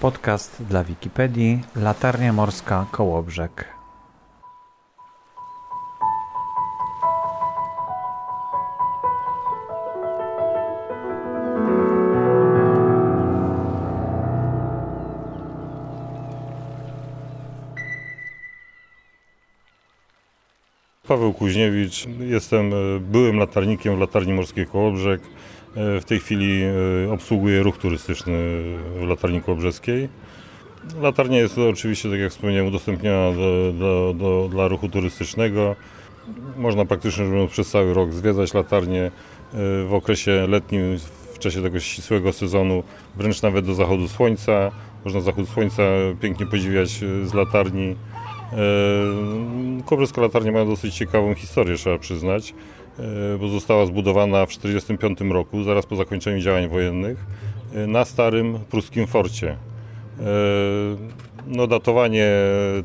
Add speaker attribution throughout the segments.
Speaker 1: Podcast dla Wikipedii Latarnia Morska Kołobrzeg.
Speaker 2: Paweł Kuźniewicz, jestem e, byłym latarnikiem w Latarni Morskiej Kołobrzeg. E, w tej chwili e, obsługuję ruch turystyczny w Latarni Kołobrzeskiej. Latarnia jest oczywiście, tak jak wspomniałem, udostępniona do, do, do, dla ruchu turystycznego. Można praktycznie przez cały rok zwiedzać latarnię w okresie letnim, w czasie tego ścisłego sezonu, wręcz nawet do zachodu słońca. Można zachód słońca pięknie podziwiać z latarni. Kobrzeska latarnia ma dosyć ciekawą historię, trzeba przyznać, e, bo została zbudowana w 1945 roku, zaraz po zakończeniu działań wojennych, e, na starym pruskim forcie. E, no, datowanie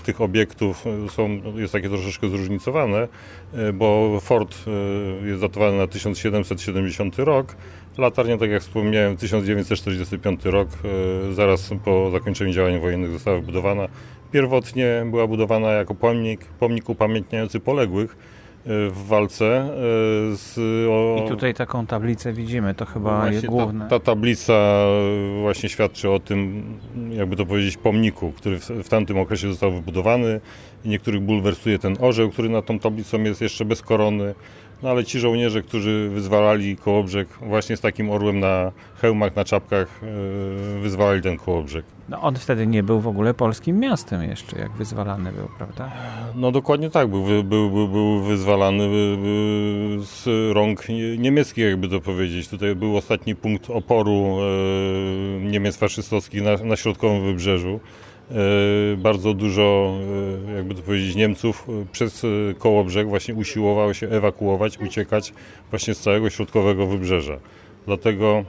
Speaker 2: tych obiektów są, jest takie troszeczkę zróżnicowane, bo fort jest datowany na 1770 rok, latarnia, tak jak wspomniałem, 1945 rok, zaraz po zakończeniu działań wojennych została wybudowana pierwotnie była budowana jako pomnik, pomnik upamiętniający poległych e, w walce e, z...
Speaker 1: O... I tutaj taką tablicę widzimy, to chyba
Speaker 2: właśnie
Speaker 1: jest główne.
Speaker 2: Ta, ta, tablica właśnie świadczy o tym, jakby to powiedzieć, pomniku, który w, w tamtym okresie został wybudowany. I niektórych bulwersuje ten orzeł, który nad tą tablicą jest jeszcze bez korony. No ale ci żołnierze, którzy wyzwalali Kołobrzeg właśnie z takim orłem na hełmach, na czapkach e, wyzwalali ten Kołobrzeg.
Speaker 1: No on wtedy nie był w ogóle polskim miastem jeszcze, jak wyzwalany był, prawda?
Speaker 2: No dokładnie tak, był, był, był, był wyzwalany z rąk niemieckich, jakby to powiedzieć. Tutaj był ostatni punkt oporu e, Niemiec faszystowskich na, na środkowym wybrzeżu. E, bardzo dużo, e, jakby to powiedzieć, Niemców e, przez Kołobrzeg właśnie usiłowało się ewakuować, uciekać właśnie z całego środkowego wybrzeża. Dlatego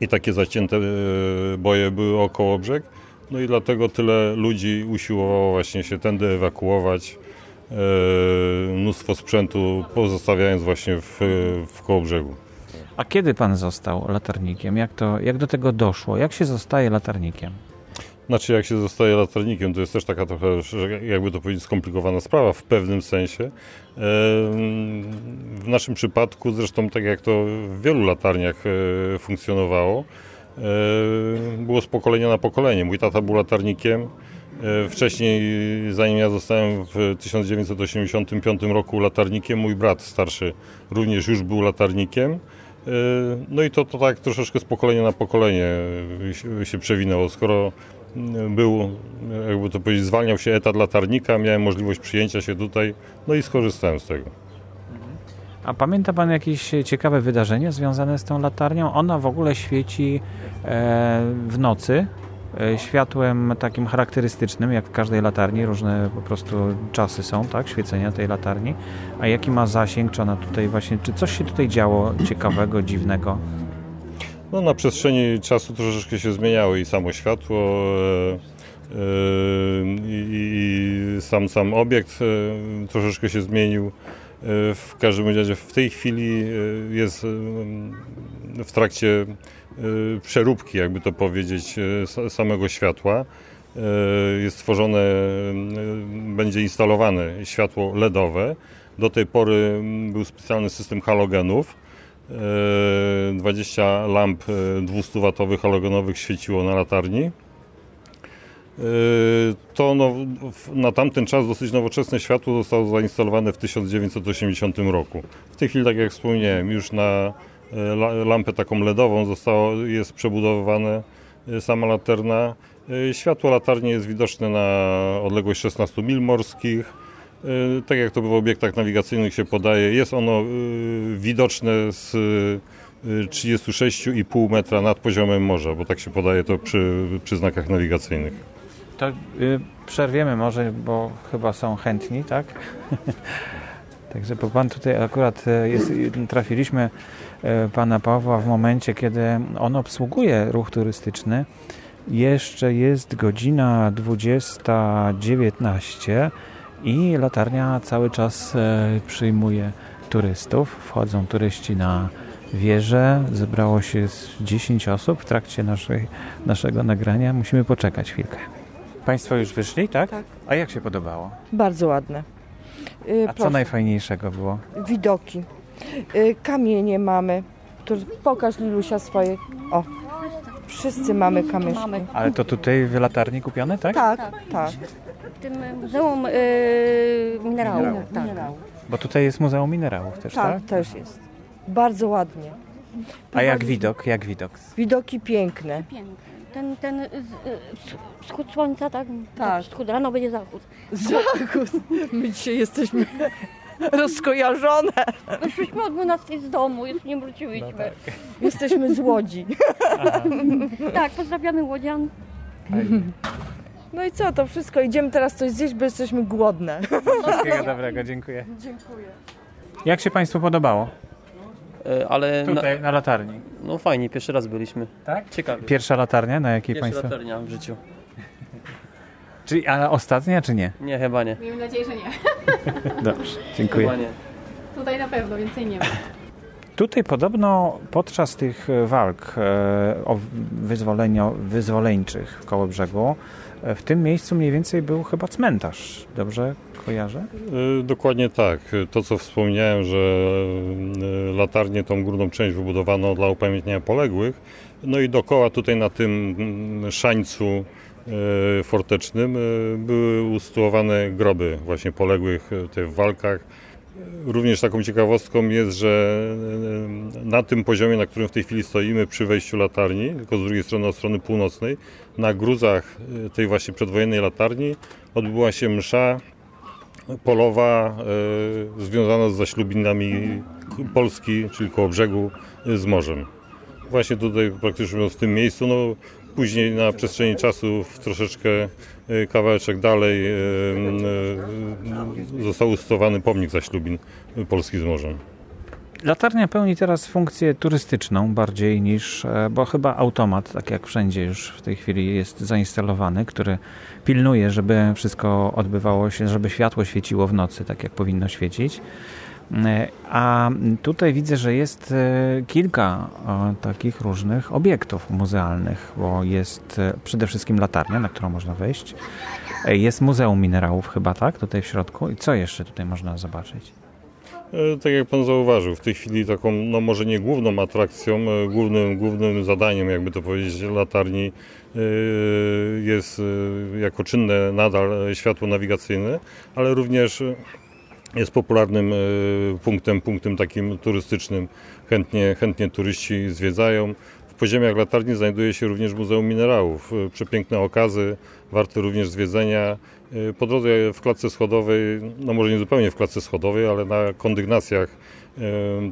Speaker 2: i takie zacięte boje były o Kołobrzeg, no i dlatego tyle ludzi usiłowało właśnie się tędy ewakuować, mnóstwo sprzętu pozostawiając właśnie w, w Kołobrzegu.
Speaker 1: A kiedy pan został latarnikiem? Jak, to, jak do tego doszło? Jak się zostaje latarnikiem?
Speaker 2: Znaczy, jak się zostaje latarnikiem, to jest też taka trochę, jakby to powiedzieć, skomplikowana sprawa w pewnym sensie. W naszym przypadku, zresztą tak jak to w wielu latarniach e, funkcjonowało, e, było z pokolenia na pokolenie. Mój tata był latarnikiem. E, wcześniej, zanim ja zostałem w 1985 roku latarnikiem, mój brat starszy również już był latarnikiem. No i to, to tak troszeczkę z pokolenia na pokolenie się przewinęło. Skoro był, jakby to powiedzieć, zwalniał się etat latarnika, miałem możliwość przyjęcia się tutaj, no i skorzystałem z tego.
Speaker 1: A pamięta Pan jakieś ciekawe wydarzenie związane z tą latarnią? Ona w ogóle świeci e, w nocy e, światłem takim charakterystycznym, jak w każdej latarni, różne po prostu czasy są, tak, świecenia tej latarni. A jaki ma zasięg, czy ona tutaj właśnie, czy coś się tutaj działo ciekawego, dziwnego?
Speaker 2: No, na przestrzeni czasu troszeczkę się zmieniało i samo światło, e, e, i, sam, sam obiekt e, troszeczkę się zmienił. W każdym razie w tej chwili jest w trakcie przeróbki, jakby to powiedzieć, samego światła. Jest tworzone, będzie instalowane światło LEDowe. Do tej pory był specjalny system halogenów 20 e, lamp 200W e, halogenowych świeciło na latarni. E, to no, na tamten czas dosyć nowoczesne światło zostało zainstalowane w 1980 roku. W tej chwili, tak jak wspomniałem, już na lampę taką LEDową zostało, jest przebudowywane sama latarna. Światło latarni jest widoczne na odległość 16 mil morskich tak jak to w obiektach nawigacyjnych się podaje, jest ono e, widoczne z 36,5 e, metra nad poziomem morza, bo tak się podaje to przy, przy znakach nawigacyjnych.
Speaker 1: To y, przerwiemy może, bo chyba są chętni, tak? Także bo pan tutaj akurat jest, trafiliśmy pana Pawła w momencie, kiedy on obsługuje ruch turystyczny. Jeszcze jest godzina 20.19 i latarnia cały czas e, przyjmuje turystów. Wchodzą turyści na wieżę. Zebrało się z 10 osób w trakcie naszej, naszego nagrania. Musimy poczekać chwilkę. Państwo już wyszli, tak?
Speaker 3: Tak.
Speaker 1: A jak się podobało?
Speaker 3: Bardzo ładne. Y,
Speaker 1: A co
Speaker 3: proszę,
Speaker 1: najfajniejszego było?
Speaker 3: Widoki. Y, Kamienie mamy. Tu, pokaż Lilusia swoje. O, wszyscy mamy kamyczki.
Speaker 4: Mamy.
Speaker 1: Ale to tutaj w latarni kupione, tak?
Speaker 3: Tak, tak.
Speaker 4: W tym Muzeum yy, Minerałów.
Speaker 1: Minerałów.
Speaker 4: Tak.
Speaker 1: Bo tutaj jest Muzeum Minerałów też, tak?
Speaker 3: Tak, też jest. Bardzo ładnie.
Speaker 1: A jak widok? Jak widok?
Speaker 3: Widoki piękne.
Speaker 4: Ten, ten y, y, wschód słońca, tak?
Speaker 3: Tak.
Speaker 4: Wschód, rano będzie zachód.
Speaker 3: Zachód. My dzisiaj jesteśmy rozkojarzone.
Speaker 4: Wyszliśmy od 12 z domu, jeszcze nie wróciłyśmy.
Speaker 3: Jesteśmy z Łodzi.
Speaker 4: tak. pozdrawiamy Łodzian.
Speaker 3: No i co, to wszystko. Idziemy teraz coś zjeść, bo jesteśmy głodne.
Speaker 1: Wszystkiego dobrego, dziękuję. Dziękuję. Jak się Państwu podobało?
Speaker 5: E, Ale na,
Speaker 1: Tutaj, na latarni.
Speaker 5: no fajnie, pierwszy raz byliśmy.
Speaker 1: Tak?
Speaker 5: Ciekawie.
Speaker 1: Pierwsza latarnia, na jakiej
Speaker 5: Pierwsza
Speaker 1: Państwo?
Speaker 5: latarnia w życiu.
Speaker 1: Czyli, a ostatnia, czy nie?
Speaker 5: Nie, chyba nie.
Speaker 6: Miejmy nadzieję, że nie.
Speaker 1: Dobrze, dziękuję.
Speaker 5: Chyba nie.
Speaker 6: Tutaj na pewno więcej nie ma.
Speaker 1: Tutaj podobno podczas tych walk e, o wyzwolenio, wyzwoleńczych w Kołobrzegu, e, w tym miejscu mniej więcej był chyba cmentarz. Dobrze kojarzę?
Speaker 2: Y, Dokładnie tak. To, co wspomniałem, że y, latarnię, tą górną część wybudowano dla upamiętnienia poległych. No i dookoła tutaj na tym mm, szańcu y, fortecznym były usytuowane groby właśnie poległych w walkach. Również taką ciekawostką jest, że na tym poziomie, na którym w tej chwili stoimy przy wejściu latarni, tylko z drugiej strony od strony północnej, na gruzach y, tej właśnie przedwojennej latarni odbyła się msza polowa e, związana z zaślubinami Polski, czyli koło brzegu e, z morzem. Właśnie tutaj praktycznie w tym miejscu, no później na przestrzeni czasu troszeczkę e, kawałeczek dalej e, e, został ustosowany pomnik zaślubin Polski z morzem.
Speaker 1: Latarnia pełni teraz funkcję turystyczną bardziej niż, bo chyba automat, tak jak wszędzie już w tej chwili jest zainstalowany, który pilnuje, żeby wszystko odbywało się, żeby światło świeciło w nocy, tak jak powinno świecić. E, A tutaj widzę, że jest e, kilka e, takich różnych obiektów muzealnych, bo jest przede wszystkim latarnia, na którą można wejść. Jest Muzeum Minerałów chyba, tak? Tutaj w środku. I co jeszcze tutaj można zobaczyć?
Speaker 2: Tak jak Pan zauważył, w tej chwili taką, no może nie główną atrakcją, głównym, głównym zadaniem, jakby to powiedzieć, latarni jest jako czynne nadal światło nawigacyjne, ale również jest popularnym e, punktem, punktem takim turystycznym. Chętnie, chętnie turyści zwiedzają. W podziemiach latarni znajduje się również Muzeum Minerałów. E, Przepiękne okazy, warte również zwiedzenia. E, Po drodze w klatce schodowej, no może nie zupełnie w klatce schodowej, ale na kondygnacjach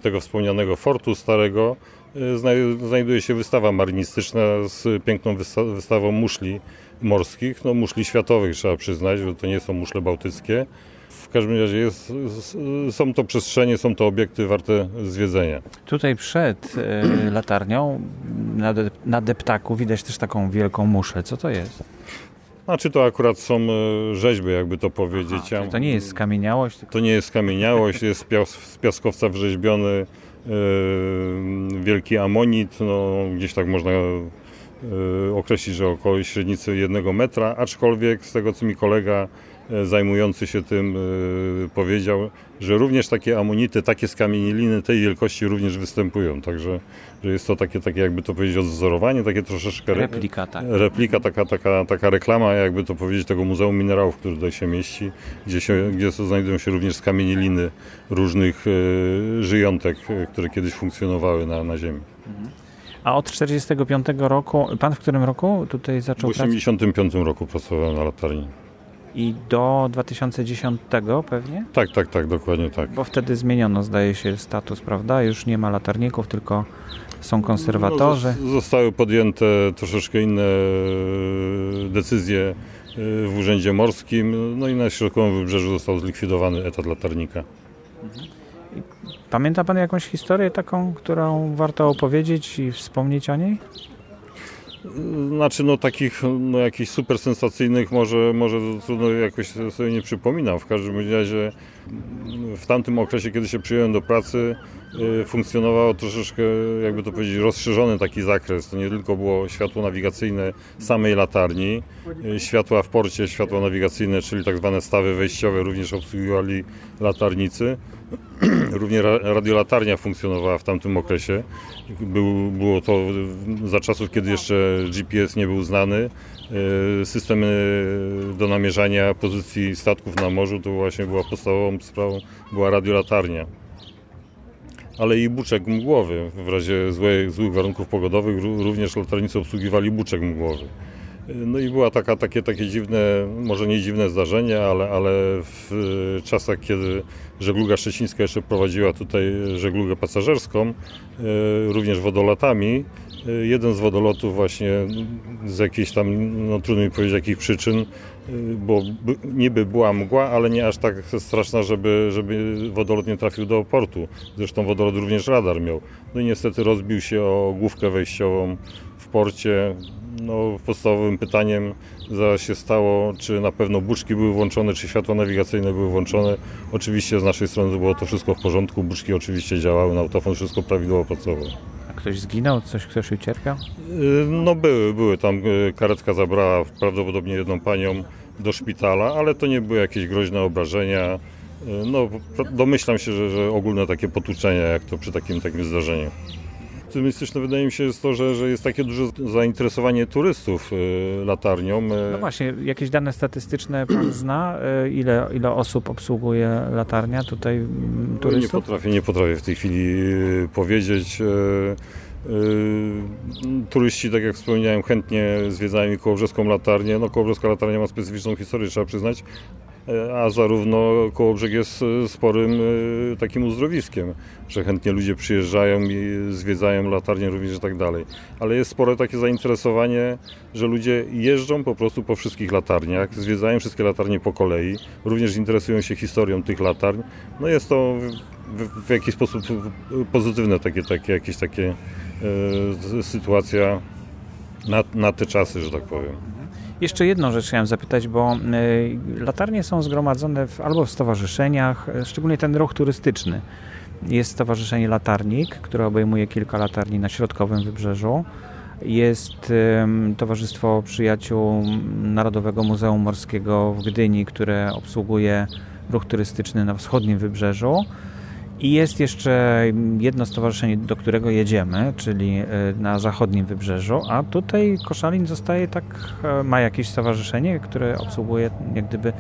Speaker 2: tego wspomnianego fortu starego znaj- znajduje się wystawa marynistyczna z piękną wysta- wystawą muszli morskich, no muszli światowych trzeba przyznać, że to nie są muszle bałtyckie. W każdym razie jest, są to przestrzenie, są to obiekty warte zwiedzenia.
Speaker 1: Tutaj przed e, latarnią na, de, na deptaku widać też taką wielką muszę. Co to jest?
Speaker 2: Znaczy to akurat są e, rzeźby, jakby to powiedzieć.
Speaker 1: Czyli to nie jest skamieniałość, tylko
Speaker 2: To nie jest kamieniałość, jest z pias- z piaskowca wrzeźbiony e, wielki amonit, no, gdzieś tak można określić, że około średnicy jednego metra, aczkolwiek z tego co mi kolega e, zajmujący się tym e, powiedział, że również takie amonity, takie skamieniliny tej wielkości również występują, także że jest to takie, takie jakby to powiedzieć odwzorowanie, takie troszeczkę re-
Speaker 1: replika, tak.
Speaker 2: replika, taka, taka, taka reklama, jakby to powiedzieć, tego Muzeum Minerałów, który tutaj się mieści, gdzie, się, gdzie znajdują się również skamieniliny różnych e, żyjątek, które kiedyś funkcjonowały na, na Ziemi.
Speaker 1: A od 45 roku, pan w którym roku tutaj
Speaker 2: W
Speaker 1: zaczął pracę?
Speaker 2: 1985 roku pracowałem na latarni.
Speaker 1: I do 2010 pewnie?
Speaker 2: Tak, tak, tak, dokładnie tak.
Speaker 1: Bo wtedy zmieniono, zdaje się, status, prawda? Już nie ma latarników, tylko są konserwatorzy.
Speaker 2: No, zos- zostały podjęte troszeczkę inne e, decyzje e, w Urzędzie Morskim, no i na Środkowym Wybrzeżu został zlikwidowany etat latarnika.
Speaker 1: Pamięta pan jakąś historię taką, którą warto opowiedzieć i wspomnieć o niej?
Speaker 2: Znaczy, no takich no, jakichś super sensacyjnych może, może trudno jakoś sobie nie przypominam. W każdym razie w tamtym okresie, kiedy się przyjąłem do pracy, y, funkcjonowało troszeczkę, jakby to powiedzieć, rozszerzony taki zakres. To nie tylko było światło nawigacyjne samej latarni, y, światła w porcie, światła nawigacyjne, czyli tak zwane stawy wejściowe również obsługiwali latarnicy. Również radiolatarnia funkcjonowała w tamtym okresie. Był, było to za czasów, kiedy jeszcze GPS nie był znany. Systemy do namierzania pozycji statków na morzu to właśnie była podstawową sprawą, była radiolatarnia ale i buczek mgłowy. W razie złych, złych warunków pogodowych również latarnicy obsługiwali buczek mgłowy. No i była taka, takie, takie dziwne, może nie dziwne zdarzenie, ale, ale w czasach, kiedy żegluga szczecińska jeszcze prowadziła tutaj żeglugę pasażerską, e, również wodolatami, e, jeden z wodolotów właśnie z jakiejś tam, no trudno mi powiedzieć jakich przyczyn, bo niby była mgła, ale nie aż tak straszna, żeby, żeby wodolot nie trafił do portu. Zresztą wodolot również radar miał. No i niestety rozbił się o główkę wejściową w porcie, no, podstawowym pytaniem zaraz się stało, czy na pewno buczki były włączone, czy światła nawigacyjne były włączone. Oczywiście z naszej strony było to wszystko w porządku, buczki oczywiście działały, na autofon wszystko prawidłowo pracowało.
Speaker 1: A ktoś zginął? Coś ktoś ucierpiał?
Speaker 2: Y, no były, były. Tam y, karetka zabrała prawdopodobnie jedną panią do szpitala, ale to nie były jakieś groźne obrażenia. Y, no, domyślam się, że, że ogólne takie potłuczenia, jak to przy takim takim zdarzeniu optymistyczne wydaje mi się jest to, że, że jest takie duże zainteresowanie turystów y, latarnią.
Speaker 1: Y. No właśnie, jakieś dane statystyczne pan zna? Y, ile, ile osób obsługuje latarnia tutaj mm, turystów?
Speaker 2: Nie potrafię, nie potrafię w tej chwili powiedzieć. Turyści, tak jak wspomniałem, chętnie zwiedzają Kołobrzeską latarnię. No, Kołobrzeska latarnia ma specyficzną historię, trzeba przyznać, a zarówno Kołobrzeg jest e, sporym e, takim uzdrowiskiem, że chętnie ludzie przyjeżdżają i zwiedzają latarnie również i tak dalej. Ale jest spore takie zainteresowanie, że ludzie jeżdżą po prostu po wszystkich latarniach, zwiedzają wszystkie latarnie po kolei, również interesują się historią tych latarń. No jest to w, w jakiś sposób pozytywne takie, takie jakieś takie e, sytuacja na, na te czasy, że tak powiem.
Speaker 1: Jeszcze jedną rzecz chciałem zapytać, bo y, latarnie są zgromadzone w, albo w stowarzyszeniach, e, szczególnie ten ruch turystyczny. Jest Stowarzyszenie Latarnik, które obejmuje kilka latarni na środkowym wybrzeżu. Jest Towarzystwo Przyjaciół Narodowego Muzeum Morskiego w Gdyni, które obsługuje ruch turystyczny na wschodnim wybrzeżu. I jest jeszcze jedno stowarzyszenie, do którego jedziemy, czyli e, na zachodnim wybrzeżu, a tutaj Koszalin zostaje tak, e, ma jakieś stowarzyszenie, które obsługuje, jak gdyby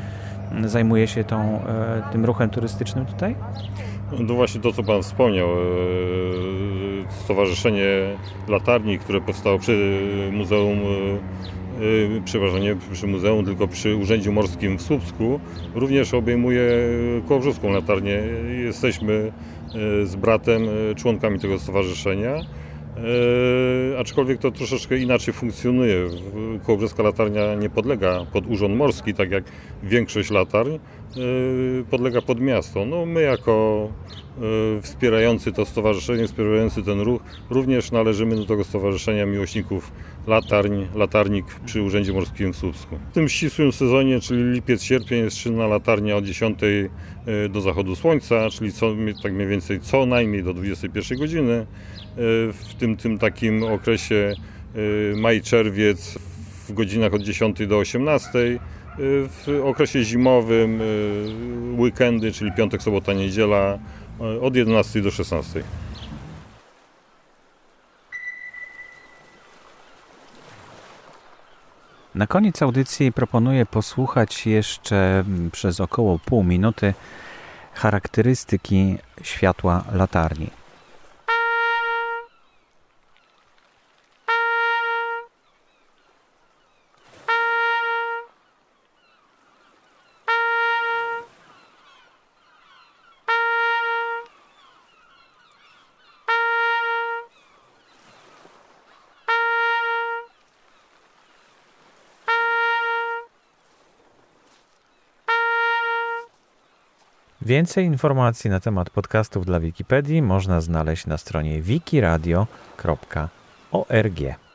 Speaker 1: zajmuje się tą, e, tym ruchem turystycznym tutaj?
Speaker 2: No właśnie to, co Pan wspomniał, Stowarzyszenie Latarni, które powstało przy Muzeum Y, przepraszam, nie przy muzeum, tylko przy Urzędziu Morskim w Słupsku, również obejmuje Kołobrzeską latarnię. Jesteśmy y, z bratem y, członkami tego stowarzyszenia. aczkolwiek to troszeczkę inaczej funkcjonuje. Kołobrzeska latarnia nie podlega pod Urząd Morski, tak jak większość latarń, podlega pod miasto. No, my jako wspierający to stowarzyszenie, wspierający ten ruch, również należymy do tego stowarzyszenia miłośników latarń, latarnik przy Urzędzie Morskim w Słupsku. W tym ścisłym sezonie, czyli lipiec-sierpień jest czynna latarnia od 10 e, do zachodu słońca, czyli co, tak mniej więcej co najmniej do 21 godziny. W tym, tym takim okresie maj-czerwiec w godzinach od 10 do 18 w okresie zimowym weekendy, czyli piątek, sobota, niedziela od 11 do 16.
Speaker 1: Na koniec audycji proponuję posłuchać jeszcze przez około pół minuty charakterystyki światła latarni. Więcej informacji na temat podcastów dla Wikipedii można znaleźć na stronie wikiradio.org.